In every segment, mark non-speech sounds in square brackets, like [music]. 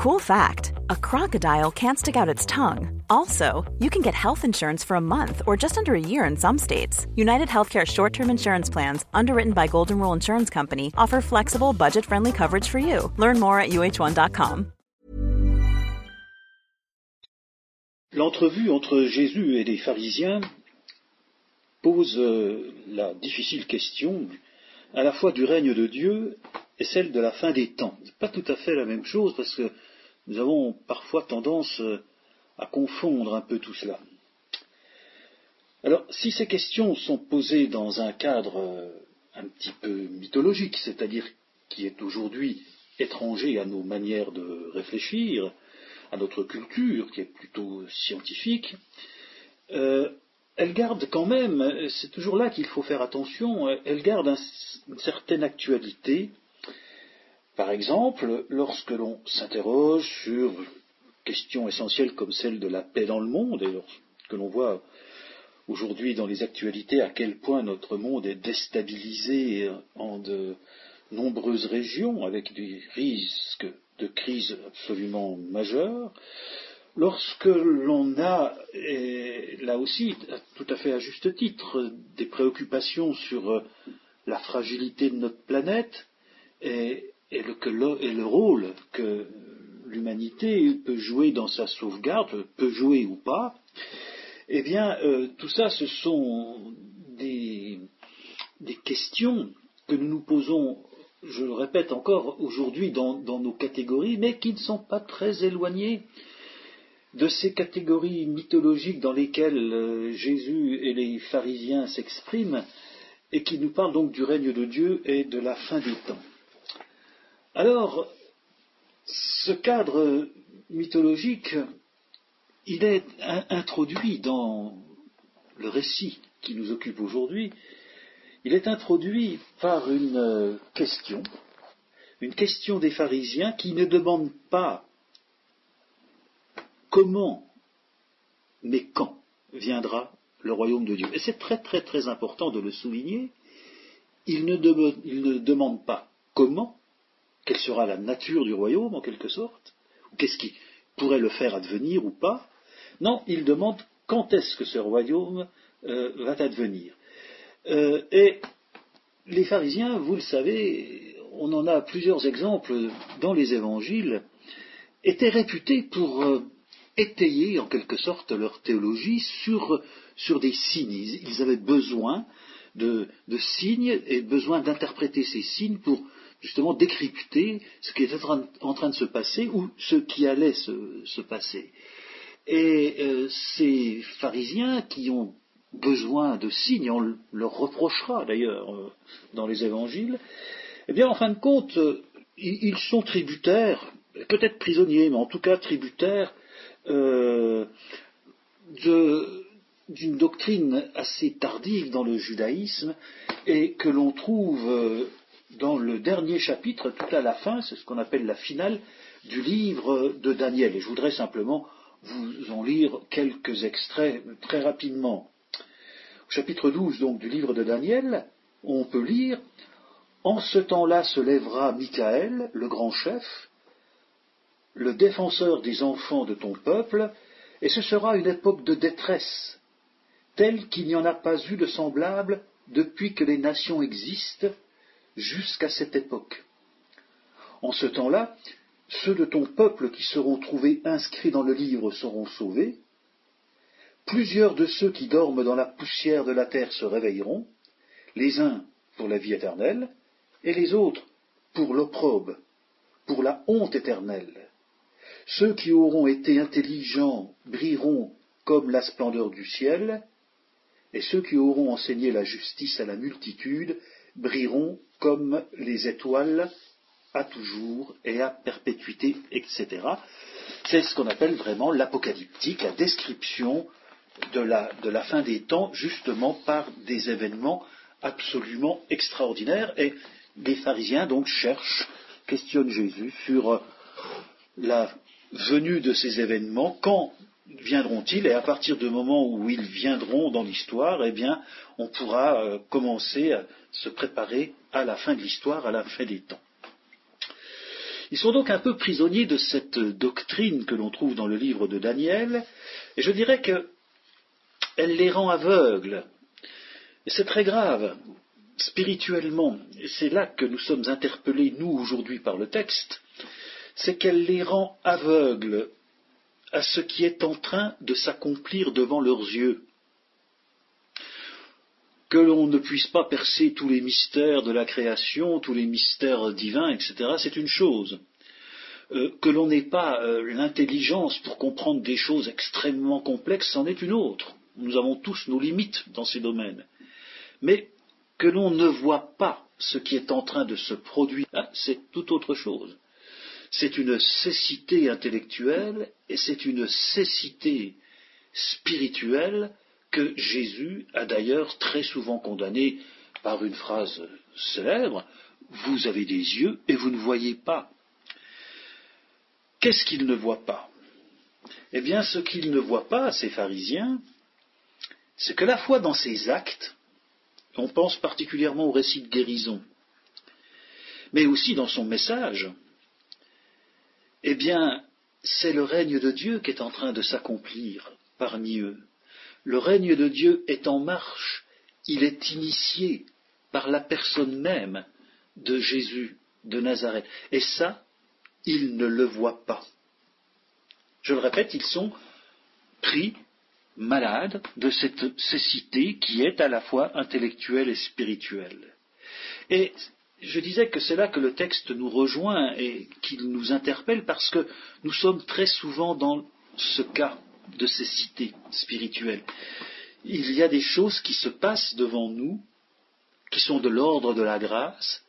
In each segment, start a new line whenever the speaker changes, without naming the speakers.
Cool fact a crocodile can't stick out its tongue. Also, you can get health insurance for a month or just under a year in some states. United Healthcare short term insurance plans, underwritten by Golden Rule Insurance Company, offer flexible, budget friendly coverage for you. Learn more at uh1.com.
L'entrevue entre Jésus et les pharisiens pose euh, la difficile question à la fois du règne de Dieu et celle de la fin des temps. Pas tout à fait la même chose parce que nous avons parfois tendance euh, à confondre un peu tout cela. Alors, si ces questions sont posées dans un cadre euh, un petit peu mythologique, c'est-à-dire qui est aujourd'hui étranger à nos manières de réfléchir, à notre culture, qui est plutôt scientifique, euh, elle garde quand même, c'est toujours là qu'il faut faire attention, elle garde une certaine actualité par exemple, lorsque l'on s'interroge sur questions essentielles comme celle de la paix dans le monde, et que l'on voit aujourd'hui dans les actualités à quel point notre monde est déstabilisé en de nombreuses régions avec des risques de crise absolument majeurs, lorsque l'on a, là aussi, tout à fait à juste titre, des préoccupations sur la fragilité de notre planète, et et le, rôle que l'humanité peut jouer dans sa sauvegarde, peut jouer ou pas, eh bien, euh, tout ça, ce sont des, questions que nous nous posons, je le répète encore aujourd'hui, dans, nos catégories, mais qui ne sont pas très éloignées de ces catégories mythologiques dans lesquelles euh, Jésus et les pharisiens s'expriment, et qui nous parlent donc du règne de Dieu et de la fin des temps. Alors, ce cadre mythologique, il est introduit dans le récit qui nous occupe aujourd'hui, il est introduit par une question, une question des pharisiens qui ne demandent pas comment, mais quand viendra le royaume de Dieu. Et c'est très très très important de le souligner. Ils ne, ne demandent pas comment, quelle sera la nature du royaume en quelque sorte, ou qu'est-ce qui pourrait le faire advenir ou pas. Non, il demande quand est-ce que ce royaume euh, va advenir. Euh, et les pharisiens, vous le savez, on en a plusieurs exemples dans les évangiles, étaient réputés pour euh, étayer en quelque sorte leur théologie sur, des signes. Ils, avaient besoin de, de signes et besoin d'interpréter ces signes pour justement décrypter ce qui était en train de se passer ou ce qui allait se, passer. Et euh, ces pharisiens qui ont besoin de signes, on leur reprochera d'ailleurs euh, dans les évangiles, eh bien en fin de compte, euh, ils sont tributaires, peut-être prisonniers, mais en tout cas tributaires d'une doctrine assez tardive dans le judaïsme et que l'on trouve dans le dernier chapitre, tout à la fin, c'est ce qu'on appelle la finale du livre de Daniel. Et je voudrais simplement vous en lire quelques extraits très rapidement. Au chapitre 12 donc du livre de Daniel, on peut lire En ce temps-là se lèvera Michael, le grand chef, le défenseur des enfants de ton peuple, et ce sera une époque de détresse, telle qu'il n'y en a pas eu de semblable depuis que les nations existent, jusqu'à cette époque. En ce temps-là, ceux de ton peuple qui seront trouvés inscrits dans le livre seront sauvés, plusieurs de ceux qui dorment dans la poussière de la terre se réveilleront, les uns pour la vie éternelle, et les autres pour l'opprobre, pour la honte éternelle. Ceux qui auront été intelligents brilleront comme la splendeur du ciel, et ceux qui auront enseigné la justice à la multitude brilleront comme les étoiles à toujours et à perpétuité, etc. C'est ce qu'on appelle vraiment l'apocalyptique, la description de la, de la, fin des temps, justement par des événements absolument extraordinaires. Et les pharisiens donc cherchent, questionnent Jésus sur la venue de ces événements, quand viendront-ils Et à partir du moment où ils viendront dans l'histoire, eh bien, on pourra euh, commencer se préparer à la fin de l'histoire, à la fin des temps. Ils sont donc un peu prisonniers de cette doctrine que l'on trouve dans le livre de Daniel, et je dirais qu'elle les rend aveugles. Et c'est très grave, spirituellement, et c'est là que nous sommes interpellés, nous, aujourd'hui, par le texte, c'est qu'elle les rend aveugles à ce qui est en train de s'accomplir devant leurs yeux. Que l'on ne puisse pas percer tous les mystères de la création, tous les mystères divins, etc., c'est une chose. Euh, que l'on n'ait pas euh, l'intelligence pour comprendre des choses extrêmement complexes, c'en est une autre. Nous avons tous nos limites dans ces domaines. Mais que l'on ne voit pas ce qui est en train de se produire, c'est tout autre chose. C'est une cécité intellectuelle et c'est une cécité spirituelle que Jésus a d'ailleurs très souvent condamnée par une phrase célèbre Vous avez des yeux et vous ne voyez pas. Qu'est-ce qu'ils ne voient pas? Eh bien, ce qu'ils ne voient pas, ces pharisiens, c'est que la foi dans ces actes, on pense particulièrement au récit de guérison, mais aussi dans son message, eh bien, c'est le règne de Dieu qui est en train de s'accomplir parmi eux. Le règne de Dieu est en marche, il est initié par la personne même de Jésus de Nazareth. Et ça, ils ne le voient pas. Je le répète, ils sont pris malades de cette cécité qui est à la fois intellectuelle et spirituelle. Et je disais que c'est là que le texte nous rejoint et qu'il nous interpelle parce que nous sommes très souvent dans ce cas de cécité spirituelle. Il y a des choses qui se passent devant nous, qui sont de l'ordre de la grâce,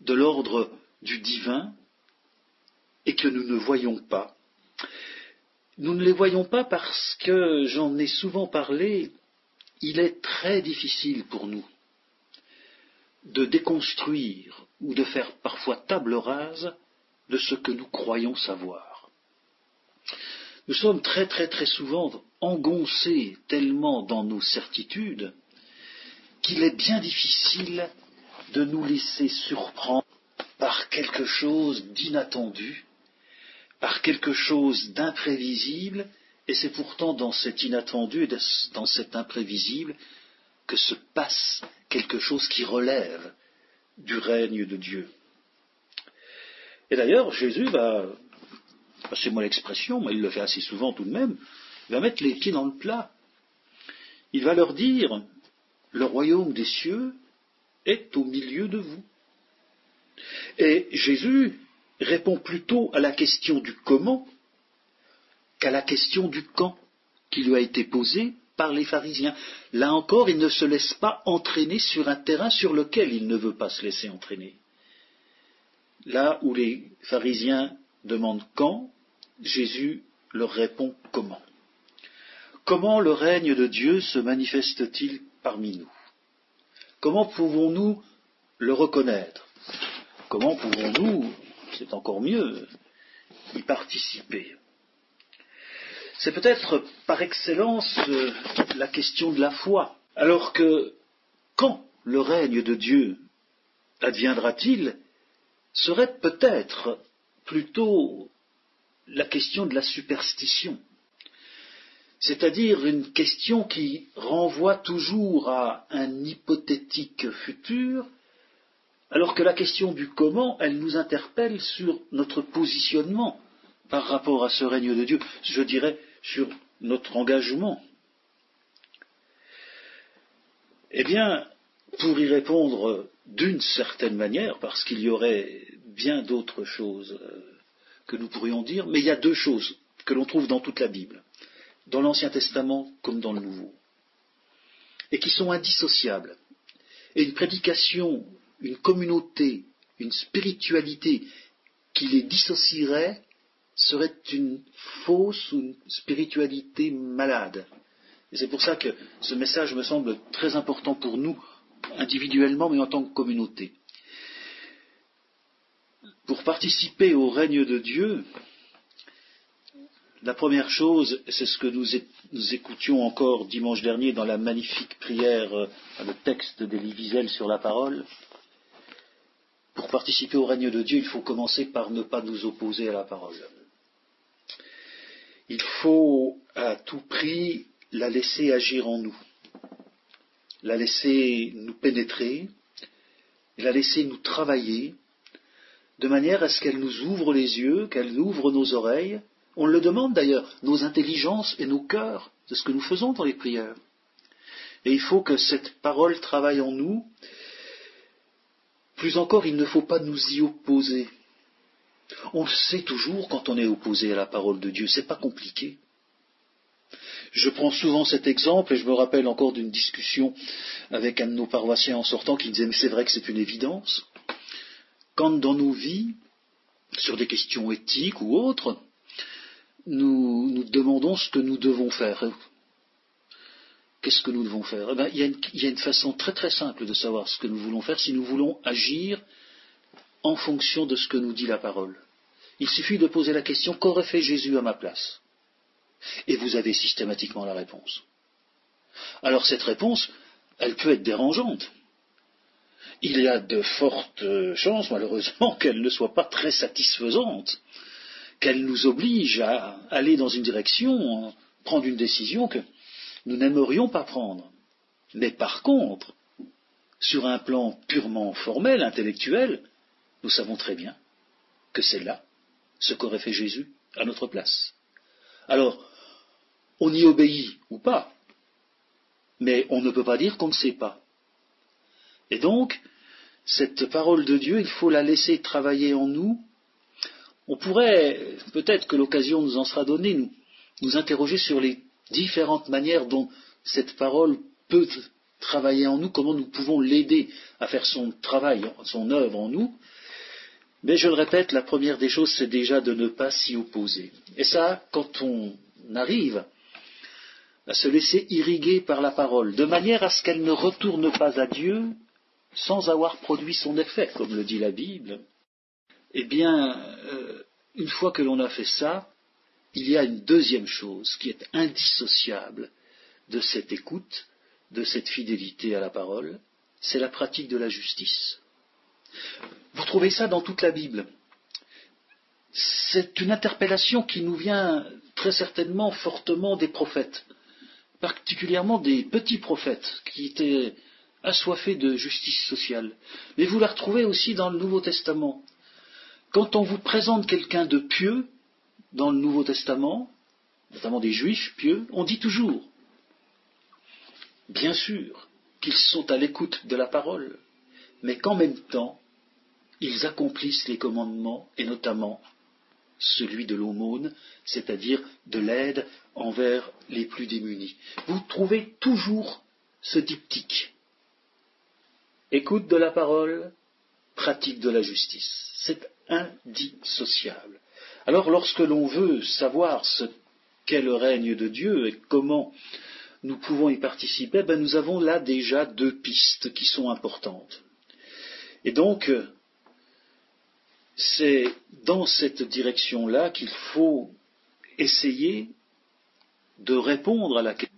de l'ordre du divin, et que nous ne voyons pas. Nous ne les voyons pas parce que, j'en ai souvent parlé, il est très difficile pour nous de déconstruire ou de faire parfois table rase de ce que nous croyons savoir. Nous sommes très très très souvent engoncés tellement dans nos certitudes qu'il est bien difficile de nous laisser surprendre par quelque chose d'inattendu, par quelque chose d'imprévisible, et c'est pourtant dans cet inattendu et dans cet imprévisible que se passe quelque chose qui relève du règne de Dieu. Et d'ailleurs, Jésus va, passez-moi l'expression, mais il le fait assez souvent tout de même, il va mettre les pieds dans le plat. Il va leur dire, le royaume des cieux est au milieu de vous. Et Jésus répond plutôt à la question du comment qu'à la question du quand qui lui a été posée par les pharisiens. Là encore, il ne se laisse pas entraîner sur un terrain sur lequel il ne veut pas se laisser entraîner. Là où les pharisiens demandent quand, Jésus leur répond comment. Comment le règne de Dieu se manifeste-t-il parmi nous? Comment pouvons-nous le reconnaître? Comment pouvons-nous, c'est encore mieux, y participer? C'est peut-être par excellence euh, la question de la foi. Alors que quand le règne de Dieu adviendra-t-il serait peut-être plutôt la question de la superstition, c'est-à-dire une question qui renvoie toujours à un hypothétique futur, alors que la question du comment, elle nous interpelle sur notre positionnement par rapport à ce règne de Dieu, je dirais sur notre engagement. Eh bien, pour y répondre d'une certaine manière, parce qu'il y aurait bien d'autres choses euh, que nous pourrions dire, mais il y a deux choses que l'on trouve dans toute la Bible, dans l'Ancien Testament comme dans le Nouveau, et qui sont indissociables. Et une prédication, une communauté, une spiritualité qui les dissocierait serait une fausse ou une spiritualité malade. Et c'est pour ça que ce message me semble très important pour nous, individuellement, mais en tant que communauté. Pour participer au règne de Dieu, la première chose, c'est ce que nous, écoutions encore dimanche dernier dans la magnifique prière, euh, le texte d'Élie Wiesel sur la parole, pour participer au règne de Dieu, il faut commencer par ne pas nous opposer à la parole. Il faut à tout prix la laisser agir en nous, la laisser nous pénétrer, la laisser nous travailler, de manière à ce qu'elle nous ouvre les yeux, qu'elle ouvre nos oreilles. On le demande d'ailleurs, nos intelligences et nos cœurs, de ce que nous faisons dans les prières. Et il faut que cette parole travaille en nous, plus encore, il ne faut pas nous y opposer. On le sait toujours quand on est opposé à la parole de Dieu, c'est pas compliqué. Je prends souvent cet exemple et je me rappelle encore d'une discussion avec un de nos paroissiens en sortant qui disait mais c'est vrai que c'est une évidence. Quand dans nos vies, sur des questions éthiques ou autres, nous nous demandons ce que nous devons faire, qu'est-ce que nous devons faire? Eh bien, il, y il, y a une, façon très très simple de savoir ce que nous voulons faire si nous voulons agir en fonction de ce que nous dit la parole. Il suffit de poser la question qu'aurait fait Jésus à ma place? Et vous avez systématiquement la réponse. Alors cette réponse, elle peut être dérangeante. Il y a de fortes chances, malheureusement, [laughs] qu'elle ne soit pas très satisfaisante, qu'elle nous oblige à aller dans une direction, prendre une décision que nous n'aimerions pas prendre. Mais par contre, sur un plan purement formel, intellectuel, nous savons très bien que c'est là ce qu'aurait fait Jésus à notre place. Alors, on y obéit ou pas, mais on ne peut pas dire qu'on ne sait pas. Et donc, cette parole de Dieu, il faut la laisser travailler en nous. On pourrait, peut-être que l'occasion nous en sera donnée, nous, nous interroger sur les différentes manières dont cette parole peut travailler en nous, comment nous pouvons l'aider à faire son travail, son œuvre en nous. Mais je le répète, la première des choses, c'est déjà de ne pas s'y opposer. Et ça, quand on arrive à se laisser irriguer par la parole, de manière à ce qu'elle ne retourne pas à Dieu sans avoir produit son effet, comme le dit la Bible, eh bien, euh, une fois que l'on a fait ça, il y a une deuxième chose qui est indissociable de cette écoute, de cette fidélité à la parole, c'est la pratique de la justice. Vous trouvez ça dans toute la Bible. C'est une interpellation qui nous vient très certainement fortement des prophètes, particulièrement des petits prophètes qui étaient assoiffés de justice sociale. Mais vous la retrouvez aussi dans le Nouveau Testament. Quand on vous présente quelqu'un de pieux, dans le Nouveau Testament, notamment des juifs pieux, on dit toujours, bien sûr, qu'ils sont à l'écoute de la parole, mais qu'en même temps, ils accomplissent les commandements, et notamment celui de l'aumône, c'est-à-dire de l'aide envers les plus démunis. Vous trouvez toujours ce diptyque. Écoute de la parole, pratique de la justice. C'est indissociable. Alors lorsque l'on veut savoir ce qu'est le règne de Dieu et comment nous pouvons y participer, ben nous avons là déjà deux pistes qui sont importantes. Et donc, c'est dans cette direction-là qu'il faut essayer de répondre à la question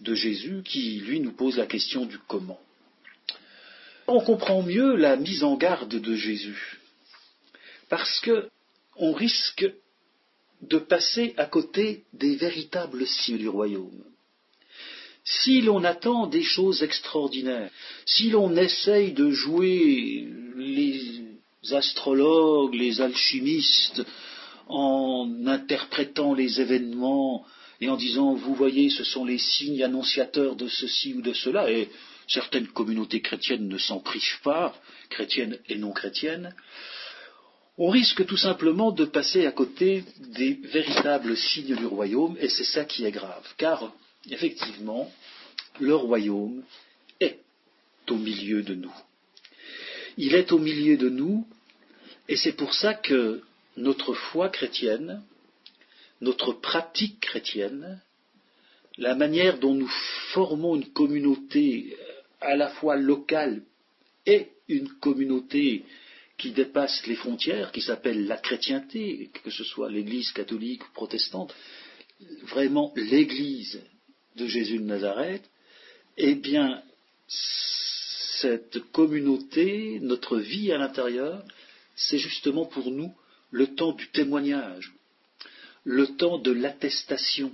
de Jésus qui, lui, nous pose la question du comment. On comprend mieux la mise en garde de Jésus, parce que on risque de passer à côté des véritables signes du royaume. Si l'on attend des choses extraordinaires, si l'on essaye de jouer les astrologues, les alchimistes, en interprétant les événements et en disant vous voyez ce sont les signes annonciateurs de ceci ou de cela, et certaines communautés chrétiennes ne s'en privent pas, chrétiennes et non chrétiennes, on risque tout simplement de passer à côté des véritables signes du royaume, et c'est ça qui est grave, car effectivement, le royaume est au milieu de nous. Il est au milieu de nous, et c'est pour ça que notre foi chrétienne, notre pratique chrétienne, la manière dont nous formons une communauté à la fois locale et une communauté qui dépasse les frontières, qui s'appelle la chrétienté, que ce soit l'Église catholique ou protestante, vraiment l'Église de Jésus de Nazareth, eh bien, cette communauté, notre vie à l'intérieur, c'est justement pour nous le temps du témoignage, le temps de l'attestation.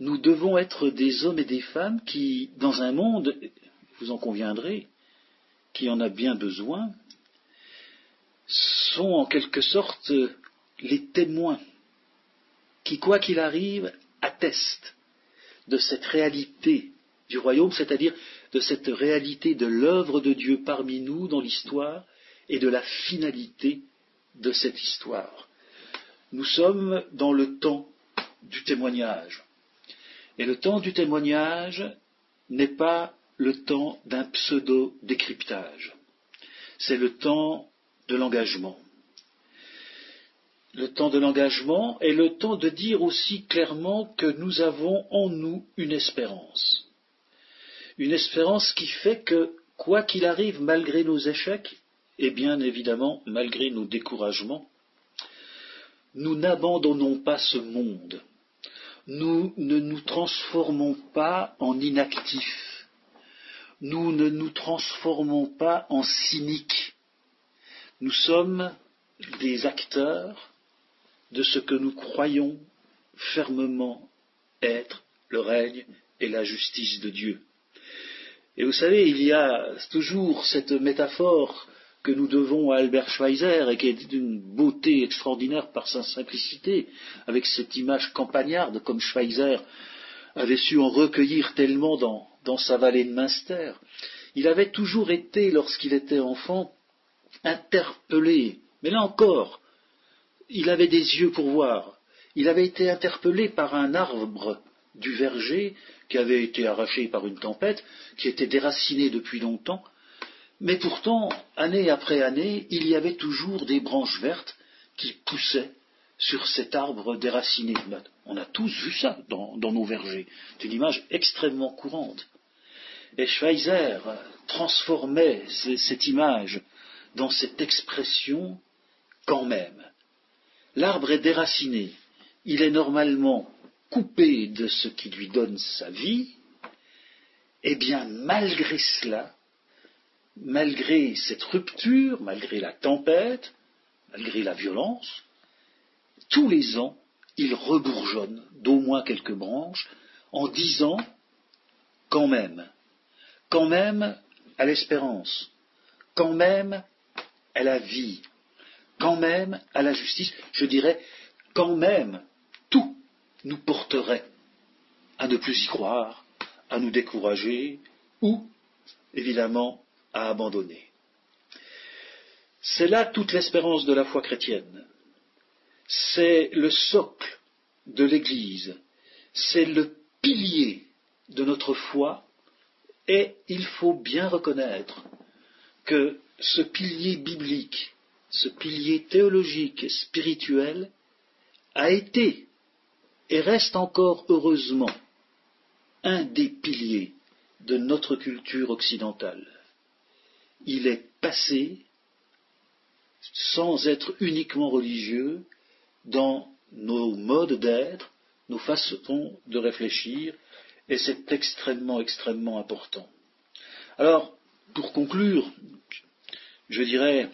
Nous devons être des hommes et des femmes qui, dans un monde, vous en conviendrez, qui en a bien besoin, sont en quelque sorte les témoins qui, quoi qu'il arrive, attestent de cette réalité du royaume, c'est-à-dire de cette réalité de l'œuvre de Dieu parmi nous dans l'histoire et de la finalité de cette histoire. Nous sommes dans le temps du témoignage. Et le temps du témoignage n'est pas le temps d'un pseudo-décryptage. C'est le temps de l'engagement. Le temps de l'engagement est le temps de dire aussi clairement que nous avons en nous une espérance. Une espérance qui fait que, quoi qu'il arrive, malgré nos échecs, et bien évidemment malgré nos découragements, nous n'abandonnons pas ce monde. Nous ne nous transformons pas en inactifs. Nous ne nous transformons pas en cyniques. Nous sommes des acteurs de ce que nous croyons fermement être le règne et la justice de Dieu. Et vous savez, il y a toujours cette métaphore que nous devons à Albert Schweitzer et qui est d'une beauté extraordinaire par sa simplicité, avec cette image campagnarde comme Schweitzer avait su en recueillir tellement dans, dans sa vallée de Münster. Il avait toujours été, lorsqu'il était enfant, interpellé, mais là encore, il avait des yeux pour voir. Il avait été interpellé par un arbre du verger qui avait été arraché par une tempête, qui était déraciné depuis longtemps, mais pourtant, année après année, il y avait toujours des branches vertes qui poussaient sur cet arbre déraciné. On a tous vu ça dans, nos vergers. C'est une image extrêmement courante. Et Schweizer transformait cette image dans cette expression quand même. L'arbre est déraciné. Il est normalement coupé de ce qui lui donne sa vie. Eh bien, malgré cela, malgré cette rupture, malgré la tempête, malgré la violence, tous les ans, il rebourgeonne d'au moins quelques branches en disant quand même, quand même à l'espérance, quand même à la vie, quand même à la justice, je dirais quand même tout nous porterait à ne plus y croire, à nous décourager ou, évidemment, à abandonner. C'est là toute l'espérance de la foi chrétienne. C'est le socle de l'Église. C'est le pilier de notre foi. Et il faut bien reconnaître que ce pilier biblique, ce pilier théologique et spirituel a été et reste encore heureusement un des piliers de notre culture occidentale. Il est passé, sans être uniquement religieux, dans nos modes d'être, nos façons de réfléchir, et c'est extrêmement, extrêmement important. Alors, pour conclure, je dirais,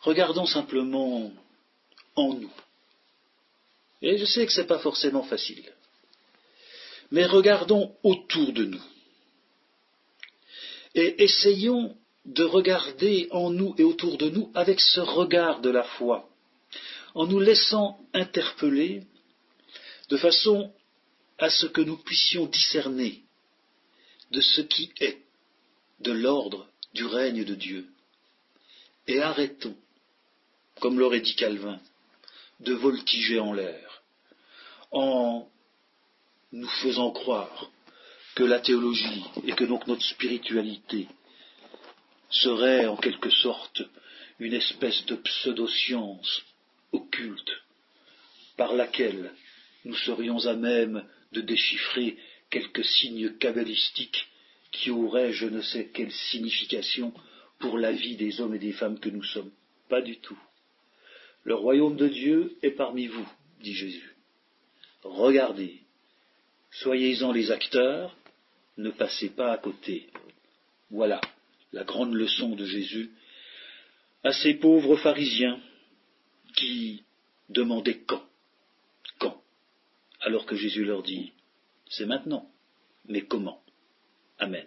regardons simplement en nous. Et je sais que ce n'est pas forcément facile. Mais regardons autour de nous. Et essayons de regarder en nous et autour de nous avec ce regard de la foi, en nous laissant interpeller de façon à ce que nous puissions discerner de ce qui est de l'ordre du règne de Dieu. Et arrêtons, comme l'aurait dit Calvin, de voltiger en l'air, en nous faisant croire que la théologie et que donc notre spiritualité serait en quelque sorte une espèce de pseudo-science occulte par laquelle nous serions à même de déchiffrer quelques signes cabalistiques qui auraient je ne sais quelle signification pour la vie des hommes et des femmes que nous sommes. Pas du tout. Le royaume de Dieu est parmi vous, dit Jésus. Regardez, soyez-en les acteurs, ne passez pas à côté. Voilà la grande leçon de Jésus à ces pauvres pharisiens qui demandaient quand Quand Alors que Jésus leur dit, c'est maintenant, mais comment? Amen.